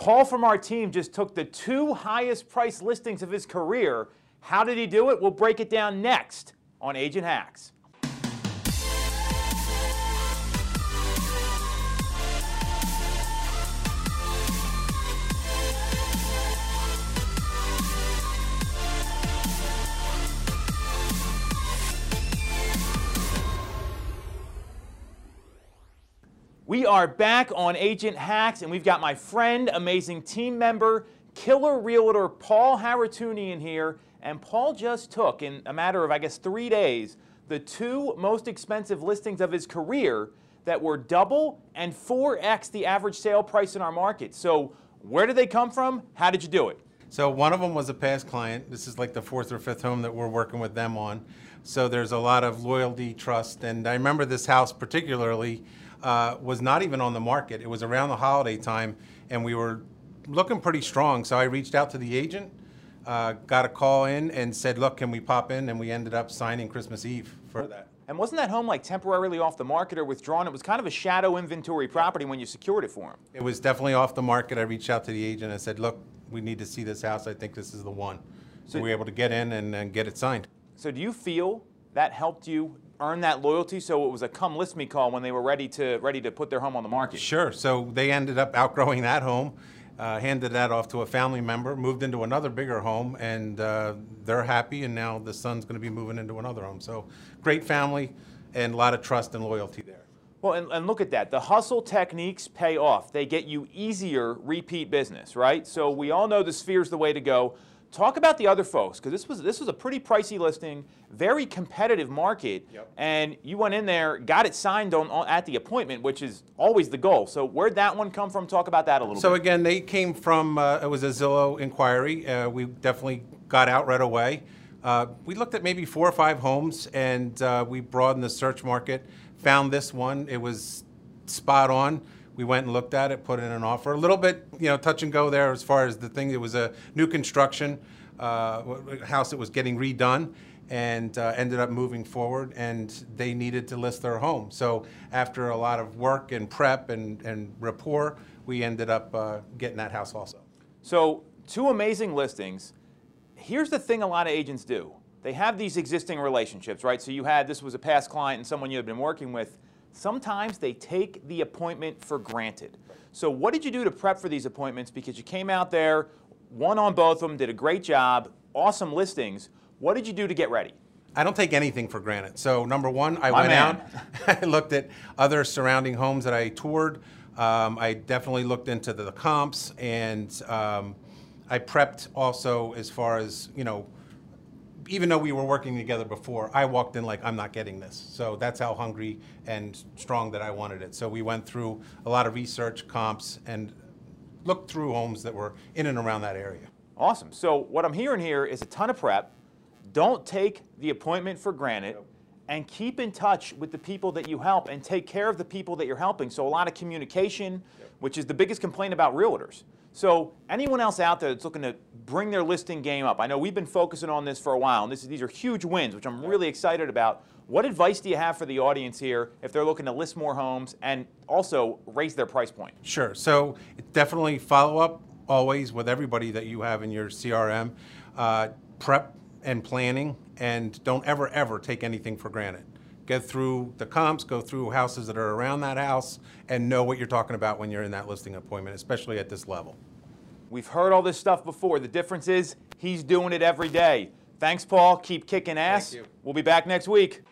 Paul from our team just took the two highest price listings of his career. How did he do it? We'll break it down next on Agent Hacks. We are back on Agent Hacks, and we've got my friend, amazing team member, killer realtor Paul Haratunian here. And Paul just took, in a matter of, I guess, three days, the two most expensive listings of his career that were double and 4x the average sale price in our market. So, where did they come from? How did you do it? So one of them was a past client. This is like the fourth or fifth home that we're working with them on. So there's a lot of loyalty, trust, and I remember this house particularly uh, was not even on the market. It was around the holiday time, and we were looking pretty strong. So I reached out to the agent, uh, got a call in, and said, "Look, can we pop in?" And we ended up signing Christmas Eve for that. And wasn't that home like temporarily off the market or withdrawn? It was kind of a shadow inventory property when you secured it for him. It was definitely off the market. I reached out to the agent and said, "Look, we need to see this house. I think this is the one." So, we were able to get in and, and get it signed. So do you feel that helped you earn that loyalty so it was a come list me call when they were ready to ready to put their home on the market sure so they ended up outgrowing that home uh, handed that off to a family member moved into another bigger home and uh, they're happy and now the son's going to be moving into another home so great family and a lot of trust and loyalty there well, and, and, look at that. The hustle techniques pay off. They get you easier repeat business, right? So we all know the sphere's the way to go. Talk about the other folks because this was this was a pretty pricey listing, very competitive market, yep. and you went in there, got it signed on, on, at the appointment, which is always the goal. So where'd that one come from? Talk about that a little. Bit. So bit. again, they came from uh, it was a Zillow inquiry. Uh, we definitely got out right away. Uh, we looked at maybe four or five homes, and uh, we broadened the search market. Found this one. It was spot on. We went and looked at it, put in an offer. A little bit, you know, touch and go there as far as the thing. It was a new construction uh, house that was getting redone and uh, ended up moving forward and they needed to list their home. So after a lot of work and prep and, and rapport, we ended up uh, getting that house also. So two amazing listings. Here's the thing a lot of agents do. They have these existing relationships, right? So you had, this was a past client and someone you had been working with sometimes they take the appointment for granted. So what did you do to prep for these appointments? Because you came out there, won on both of them, did a great job, awesome listings. What did you do to get ready? I don't take anything for granted. So number one, I My went man. out, I looked at other surrounding homes that I toured. Um, I definitely looked into the, the comps, and um, I prepped also as far as you know even though we were working together before, I walked in like, I'm not getting this. So that's how hungry and strong that I wanted it. So we went through a lot of research, comps, and looked through homes that were in and around that area. Awesome. So what I'm hearing here is a ton of prep. Don't take the appointment for granted. And keep in touch with the people that you help and take care of the people that you're helping. So, a lot of communication, yep. which is the biggest complaint about realtors. So anyone else out there that's looking to bring their listing game up, I know we've been focusing on this for a while, and this, these are huge wins, which I'm really excited about. What advice do you have for the audience here if they're looking to list more homes and also raise their price point? Sure. So definitely follow up always with everybody that you have in your CRM. Uh, prep and planning, and don't ever, ever take anything for granted get through the comps, go through houses that are around that house, and know what you're talking about when you're in that listing appointment, especially at this level. We've heard all this stuff before. The difference is he's doing it every day. Thanks, Paul. Keep kicking ass. We'll be back next week.